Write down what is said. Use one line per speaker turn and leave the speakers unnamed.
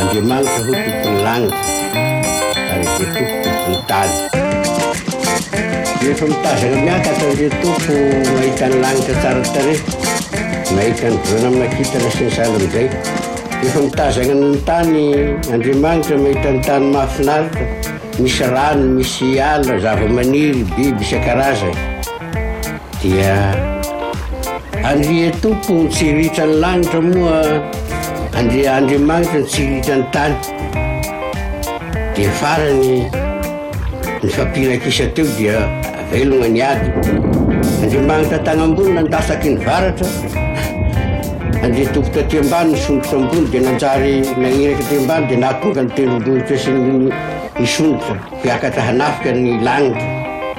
Andriamanitra hoy Tompon'ny lanitra, ary Jesoa Tompon'ny tany. Rehefa mitazana miakatra an'ireo Tompo mahita ny lanitra tsara tarehy, mahita ny volana amina kintana sy ny sahala amin'izay. Rehefa mitazana ny tany Andriamanitra mahita ny tany mahafinaritra, misy rano, misy ala, zava-maniry, biby isan-karazany. Dia Andria Tompo no tsy ritra ny lanitra moa Andria Andriamanitra no tsy ritra ny tany Dia farany ny fampirakisa teo dia velogna ny ady Andriamanitra tagny ambony nandasaky ny varatra Andria Tompo taty ambany nisondrotra ambony dia nanjary nagniraka aty ambany dia nahatonga ny tendrombohitra sy ny nisondrotra hiakatra hanafika ny lanitra